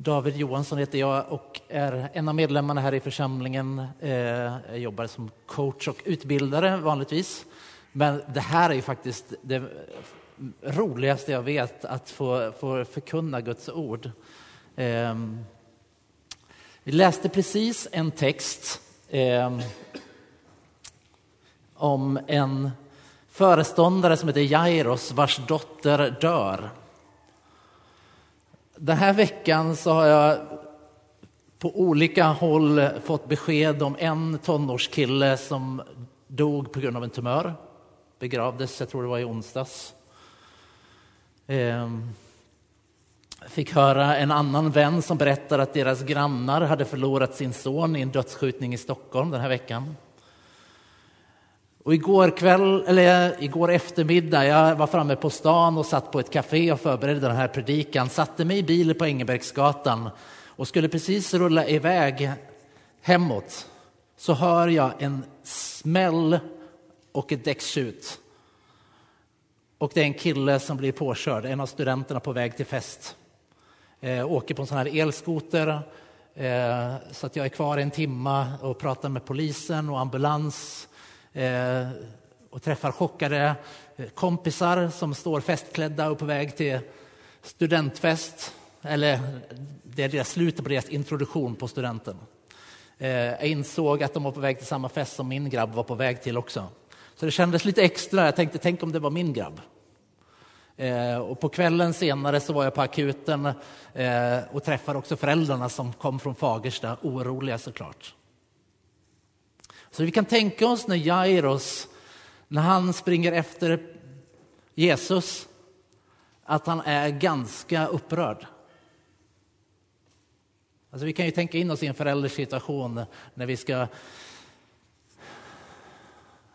David Johansson heter jag och är en av medlemmarna här i församlingen. Eh, jag jobbar som coach och utbildare vanligtvis. Men det här är ju faktiskt det roligaste jag vet, att få, få förkunna Guds ord. Ehm, vi läste precis en text ehm, om en föreståndare som heter Jairos vars dotter dör. Den här veckan så har jag på olika håll fått besked om en tonårskille som dog på grund av en tumör. Begravdes, jag tror det var i onsdags. Ehm, fick höra en annan vän som berättar att deras grannar hade förlorat sin son i en dödsskjutning i Stockholm den här veckan. Och igår kväll, eller igår eftermiddag, jag var framme på stan och satt på ett café och förberedde den här predikan, satte mig i bilen på Engelbrektsgatan och skulle precis rulla iväg hemåt så hör jag en smäll och ett däckskjut. Och det är en kille som blir påkörd, en av studenterna på väg till fest. Eh, åker på en sån här elskoter eh, så att jag är kvar en timma och pratar med polisen och ambulans eh, och träffar chockade eh, kompisar som står festklädda och på väg till studentfest. Eller det är deras slutet på deras introduktion på studenten. Eh, jag insåg att de var på väg till samma fest som min grabb var på väg till också. Så det kändes lite extra. Jag tänkte, tänk om det var min grabb. Eh, och på kvällen senare så var jag på akuten eh, och träffade också föräldrarna som kom från Fagersta, oroliga såklart. Så vi kan tänka oss när Jairus, när han springer efter Jesus, att han är ganska upprörd. Alltså vi kan ju tänka in oss i en förälders situation när vi ska...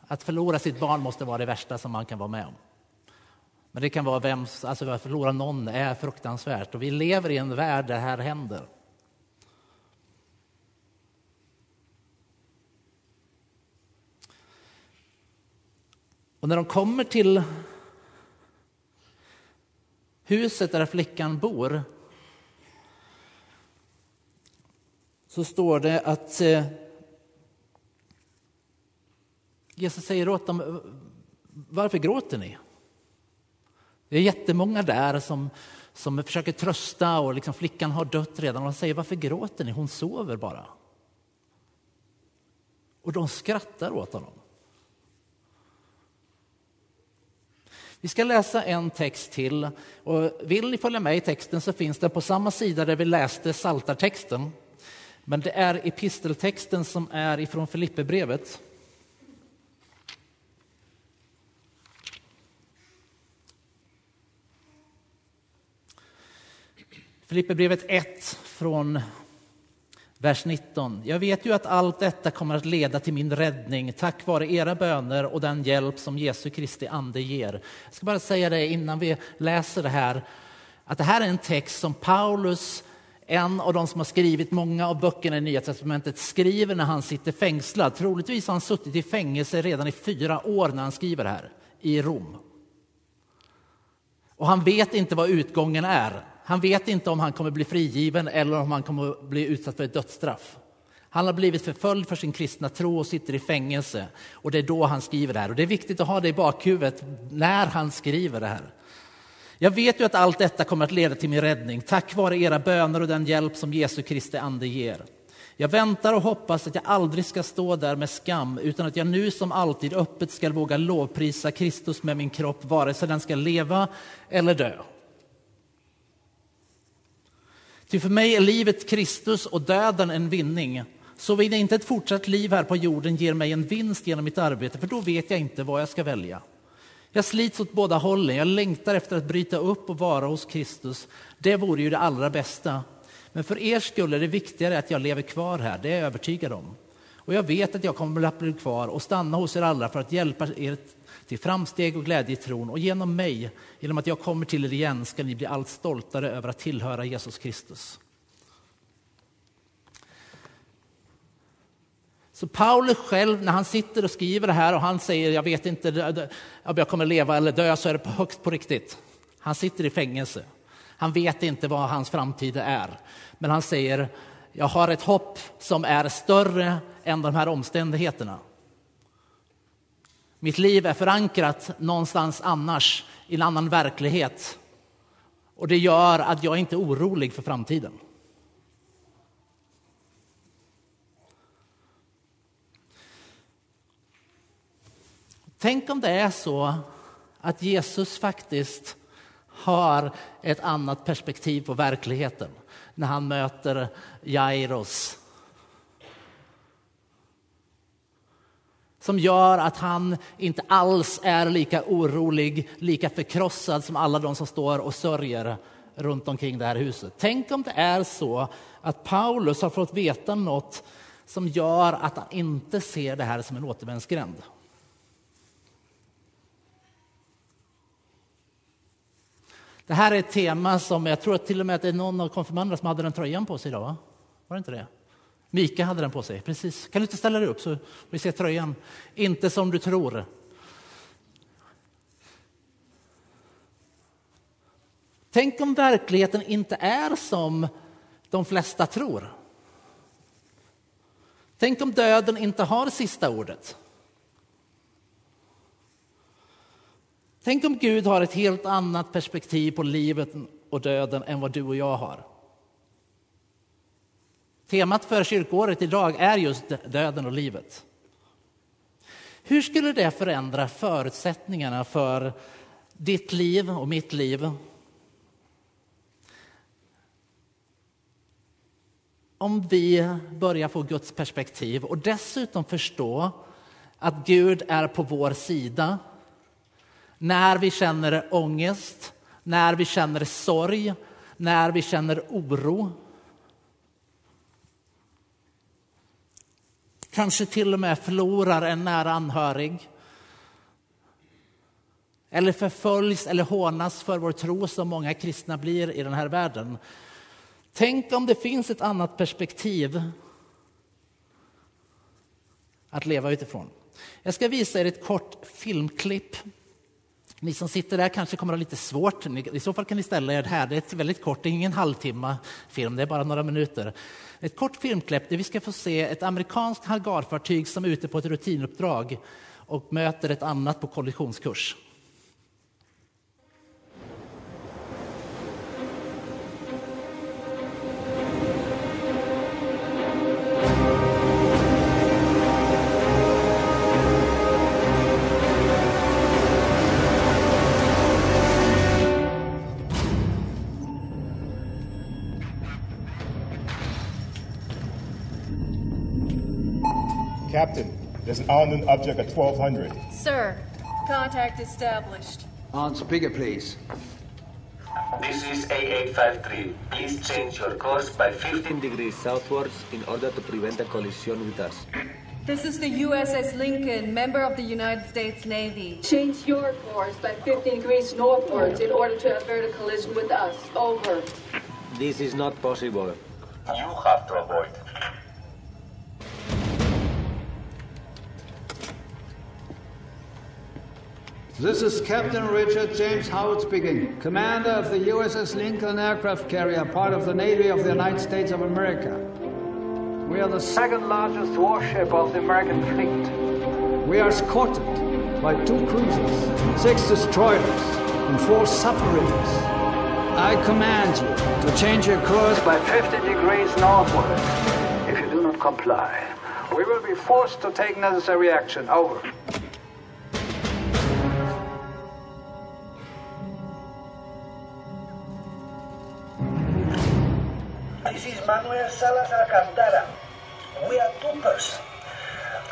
Att förlora sitt barn måste vara det värsta som man kan vara med om. Men det kan vara vem, alltså att förlora någon är fruktansvärt och vi lever i en värld där det här händer. Och när de kommer till huset där flickan bor så står det att eh, Jesus säger åt dem, varför gråter ni? Det är jättemånga där som, som försöker trösta och liksom flickan har dött redan. Och de säger, varför gråter ni? Hon sover bara. Och de skrattar åt honom. Vi ska läsa en text till. Och vill ni följa med i texten så finns den på samma sida där vi läste saltartexten. Men det är episteltexten som är ifrån Filipperbrevet. Filipperbrevet 1 från vers 19. Jag vet ju att allt detta kommer att leda till min räddning tack vare era böner och den hjälp som Jesu Kristi ande ger. Jag ska bara säga det innan vi läser det här, att det här är en text som Paulus, en av de som har skrivit många av böckerna i Nya Testamentet, skriver när han sitter fängslad. Troligtvis har han suttit i fängelse redan i fyra år när han skriver det här, i Rom. Och han vet inte vad utgången är. Han vet inte om han kommer bli frigiven eller om han kommer bli utsatt för ett dödsstraff. Han har blivit förföljd för sin kristna tro och sitter i fängelse. Och det är då han skriver det här. Och det är viktigt att ha det i bakhuvudet när han skriver det här. Jag vet ju att allt detta kommer att leda till min räddning tack vare era böner och den hjälp som Jesu Kristi ande ger. Jag väntar och hoppas att jag aldrig ska stå där med skam utan att jag nu som alltid öppet ska våga lovprisa Kristus med min kropp vare sig den ska leva eller dö. Ty för mig är livet Kristus och döden en vinning. Såvida inte ett fortsatt liv här på jorden ger mig en vinst genom mitt arbete, för då vet jag inte vad jag ska välja. Jag slits åt båda hållen, jag längtar efter att bryta upp och vara hos Kristus. Det vore ju det allra bästa. Men för er skull är det viktigare att jag lever kvar här, det är jag övertygad om. Och jag vet att jag kommer att bli kvar och stanna hos er alla för att hjälpa er till framsteg och glädje i tron. Och genom mig, genom att jag kommer till er igen, ska ni bli allt stoltare över att tillhöra Jesus Kristus. Så Paulus själv, när han sitter och skriver det här och han säger jag vet inte om jag kommer leva eller dö, så är det högst på riktigt. Han sitter i fängelse. Han vet inte vad hans framtid är. Men han säger, jag har ett hopp som är större än de här omständigheterna. Mitt liv är förankrat någonstans annars, i en annan verklighet. Och det gör att jag inte är orolig för framtiden. Tänk om det är så att Jesus faktiskt har ett annat perspektiv på verkligheten när han möter Jairos. Som gör att han inte alls är lika orolig, lika förkrossad som alla de som står och sörjer runt omkring det här huset. Tänk om det är så att Paulus har fått veta något som gör att han inte ser det här som en återvändsgränd. Det här är ett tema som jag tror att till och med att det är någon av konfirmanderna som hade den tröjan på sig idag. Va? Var det inte det? Mika hade den på sig, precis. Kan du inte ställa dig upp så vi ser tröjan? Inte som du tror. Tänk om verkligheten inte är som de flesta tror. Tänk om döden inte har sista ordet. Tänk om Gud har ett helt annat perspektiv på livet och döden än vad du och jag har. Temat för kyrkåret idag är just döden och livet. Hur skulle det förändra förutsättningarna för ditt liv och mitt liv? Om vi börjar få Guds perspektiv och dessutom förstå att Gud är på vår sida när vi känner ångest, när vi känner sorg, när vi känner oro. Kanske till och med förlorar en nära anhörig. Eller förföljs eller hånas för vår tro som många kristna blir i den här världen. Tänk om det finns ett annat perspektiv att leva utifrån. Jag ska visa er ett kort filmklipp ni som sitter där kanske kommer att ha lite svårt. I så fall kan ni ställa er här. Det är ett väldigt kort, det är ingen halvtimme film, det är bara några minuter. Ett kort filmklipp där vi ska få se ett amerikanskt hangarfartyg som är ute på ett rutinuppdrag och möter ett annat på kollisionskurs. Captain, there's an unknown object at 1200. Sir, contact established. On speaker, please. This is A853. Please change your course by 15 degrees southwards in order to prevent a collision with us. This is the USS Lincoln, member of the United States Navy. Change your course by 15 degrees northwards in order to avert a collision with us. Over. This is not possible. You have to avoid. This is Captain Richard James Howard speaking, commander of the USS Lincoln aircraft carrier, part of the Navy of the United States of America. We are the second largest warship of the American fleet. We are escorted by two cruisers, six destroyers, and four submarines. I command you to change your course by 50 degrees northward. If you do not comply, we will be forced to take necessary action. Over. Manuel Salazar Candara. We are two persons.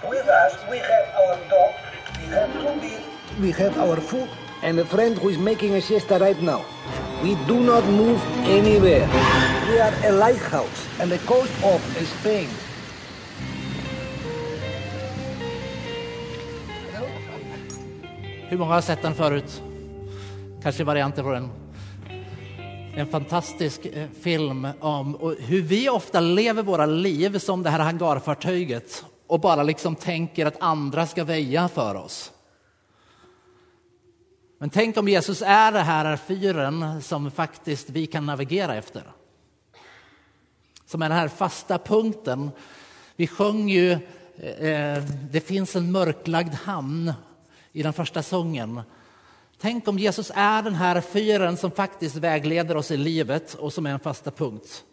With us, we have our dog, we have two beer, we have our food, and a friend who is making a siesta right now. We do not move anywhere. We are a lighthouse on the coast of Spain. Hur många har sett den förut? Kanske varianter på den. En fantastisk eh, film om hur vi ofta lever våra liv som det här hangarfartyget och bara liksom tänker att andra ska väja för oss. Men tänk om Jesus är det här fyren som faktiskt vi kan navigera efter. Som är den här fasta punkten. Vi sjöng ju eh, eh Det finns en mörklagd hamn i den första sången. Tänk om Jesus är den här fyren som faktiskt vägleder oss i livet och som är en fasta punkt.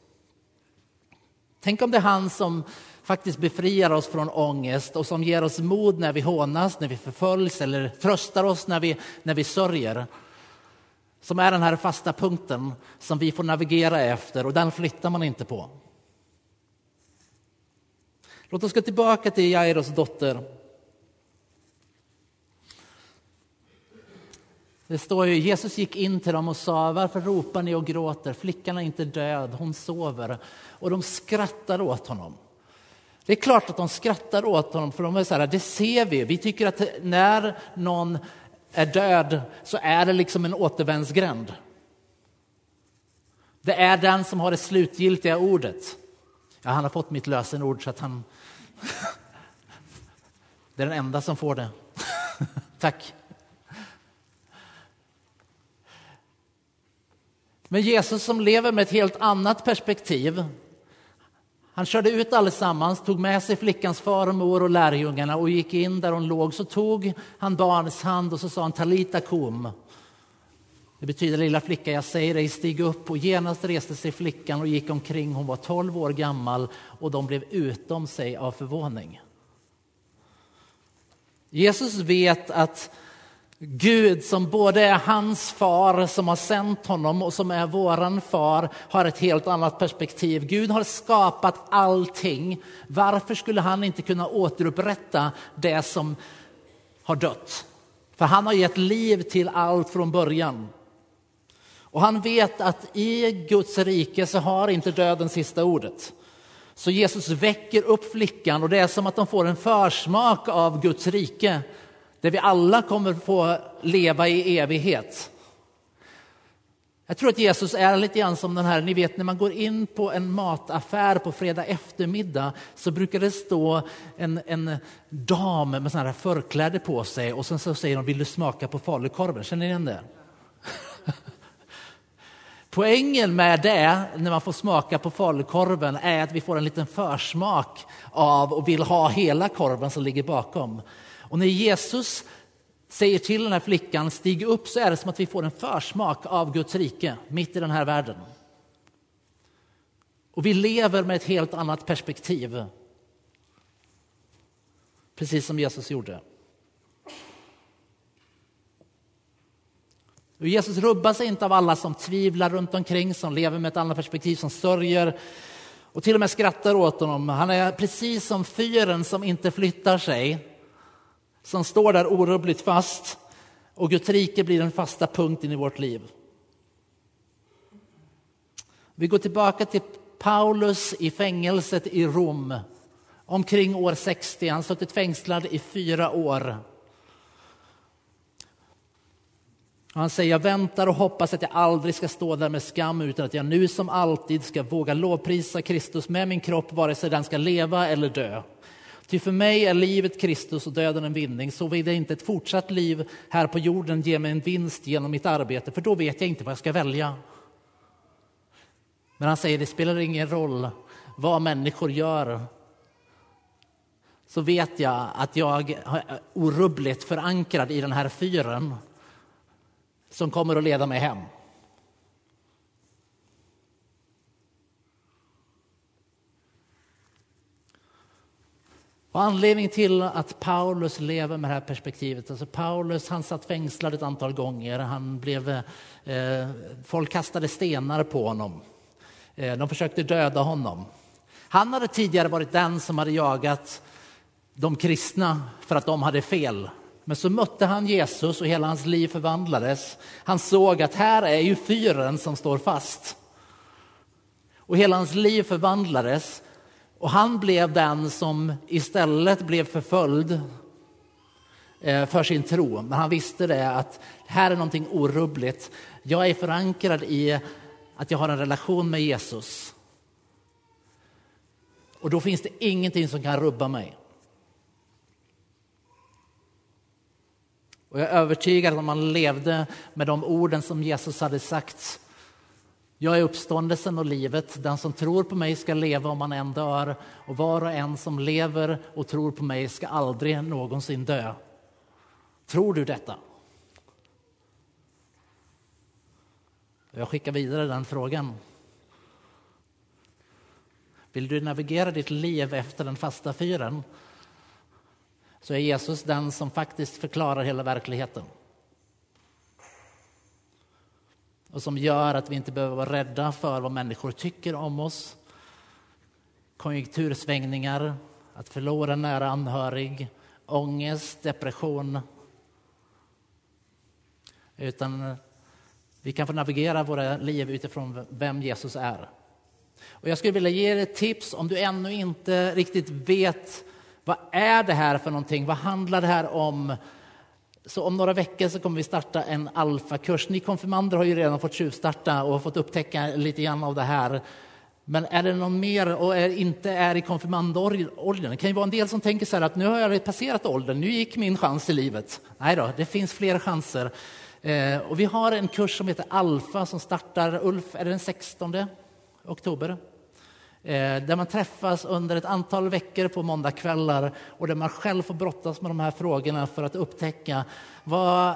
Tänk om det är han som faktiskt befriar oss från ångest och som ger oss mod när vi hånas, när vi förföljs eller tröstar oss när vi, när vi sörjer. Som är den här fasta punkten som vi får navigera efter och den flyttar man inte på. Låt oss gå tillbaka till Jairos dotter. Det står ju Jesus gick in till dem och sa varför ropar ni och gråter? Flickan är inte död, hon sover. Och de skrattar åt honom. Det är klart att de skrattar åt honom för de är så här, det ser vi. Vi tycker att när någon är död så är det liksom en återvändsgränd. Det är den som har det slutgiltiga ordet. Ja, han har fått mitt lösenord så att han... det är den enda som får det. Tack. Men Jesus som lever med ett helt annat perspektiv. Han körde ut allesammans, tog med sig flickans far och mor och lärjungarna och gick in där hon låg. Så tog han barnets hand och så sa han Talita kom. Det betyder lilla flicka, jag säger dig, stig upp. Och genast reste sig flickan och gick omkring. Hon var tolv år gammal och de blev utom sig av förvåning. Jesus vet att Gud som både är hans far som har sänt honom och som är våran far har ett helt annat perspektiv. Gud har skapat allting. Varför skulle han inte kunna återupprätta det som har dött? För han har gett liv till allt från början. Och han vet att i Guds rike så har inte döden sista ordet. Så Jesus väcker upp flickan och det är som att de får en försmak av Guds rike där vi alla kommer få leva i evighet. Jag tror att Jesus är lite grann som den här, ni vet när man går in på en mataffär på fredag eftermiddag så brukar det stå en, en dam med sådana här förkläde på sig och sen så säger de, vill du smaka på falukorven? Känner ni igen det? Poängen med det, när man får smaka på falukorven, är att vi får en liten försmak av och vill ha hela korven som ligger bakom. Och när Jesus säger till den här flickan, stig upp, så är det som att vi får en försmak av Guds rike mitt i den här världen. Och vi lever med ett helt annat perspektiv. Precis som Jesus gjorde. Och Jesus rubbar sig inte av alla som tvivlar runt omkring, som lever med ett annat perspektiv, som sörjer och till och med skrattar åt honom. Han är precis som fyren som inte flyttar sig som står där orubbligt fast och Guds rike blir den fasta punkten i vårt liv. Vi går tillbaka till Paulus i fängelset i Rom omkring år 60. Han suttit fängslad i fyra år. Han säger, jag väntar och hoppas att jag aldrig ska stå där med skam utan att jag nu som alltid ska våga lovprisa Kristus med min kropp vare sig den ska leva eller dö. Ty för mig är livet Kristus och döden en vinning, så vill jag inte ett fortsatt liv här på jorden ge mig en vinst genom mitt arbete, för då vet jag inte vad jag ska välja. Men han säger, det spelar ingen roll vad människor gör, så vet jag att jag är orubbligt förankrad i den här fyren som kommer att leda mig hem. Och anledningen till att Paulus lever med det här perspektivet, alltså Paulus han satt fängslad ett antal gånger, han blev, eh, folk kastade stenar på honom, eh, de försökte döda honom. Han hade tidigare varit den som hade jagat de kristna för att de hade fel. Men så mötte han Jesus och hela hans liv förvandlades. Han såg att här är ju fyren som står fast. Och hela hans liv förvandlades och han blev den som istället blev förföljd eh, för sin tro. Men han visste det att här är någonting orubbligt. Jag är förankrad i att jag har en relation med Jesus. Och då finns det ingenting som kan rubba mig. Och jag är övertygad om man levde med de orden som Jesus hade sagt. Jag är uppståndelsen och livet. Den som tror på mig ska leva om han än dör och var och en som lever och tror på mig ska aldrig någonsin dö. Tror du detta? Jag skickar vidare den frågan. Vill du navigera ditt liv efter den fasta fyren så är Jesus den som faktiskt förklarar hela verkligheten. Och som gör att vi inte behöver vara rädda för vad människor tycker om oss. Konjunktursvängningar, att förlora en nära anhörig, ångest, depression. Utan eh, vi kan få navigera våra liv utifrån vem Jesus är. Och jag skulle vilja ge dig ett tips om du ännu inte riktigt vet vad är det här för någonting? Vad handlar det här om? Så om några veckor så kommer vi starta en alfakurs. Ni konfirmander har ju redan fått tjuvstarta och fått upptäcka lite grann av det här. Men är det någon mer och är, inte är i konfirmandåldern? Det kan ju vara en del som tänker så här att nu har jag passerat åldern, nu gick min chans i livet. Nej då, det finns fler chanser. Eh, och vi har en kurs som heter Alfa som startar, Ulf, är det den 16 oktober? Eh, där man träffas under ett antal veckor på måndagskvällar och där man själv får brottas med de här frågorna för att upptäcka vad,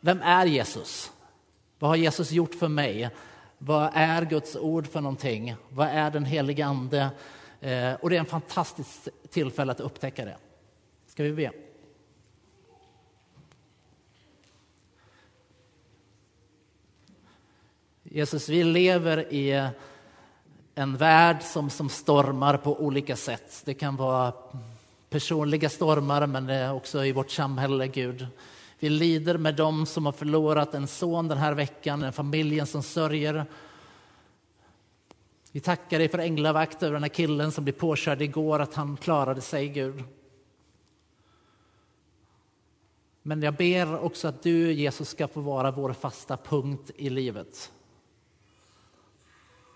vem är Jesus? Vad har Jesus gjort för mig? Vad är Guds ord för någonting? Vad är den helige Ande? Eh, och det är en fantastiskt tillfälle att upptäcka det. Ska vi be? Jesus, vi lever i en värld som, som stormar på olika sätt. Det kan vara personliga stormar, men det är också i vårt samhälle, Gud. Vi lider med dem som har förlorat en son den här veckan, en familjen som sörjer. Vi tackar dig för änglavakt över den här killen som blev påkörd igår, att han klarade sig, Gud. Men jag ber också att du, Jesus, ska få vara vår fasta punkt i livet.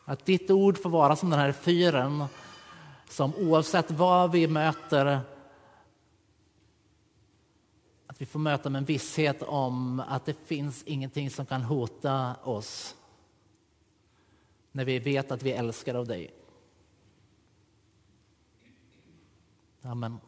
Att ditt ord får vara som den här fyren som oavsett vad vi möter att vi får möta med en visshet om att det finns ingenting som kan hota oss när vi vet att vi älskar av dig. Amen.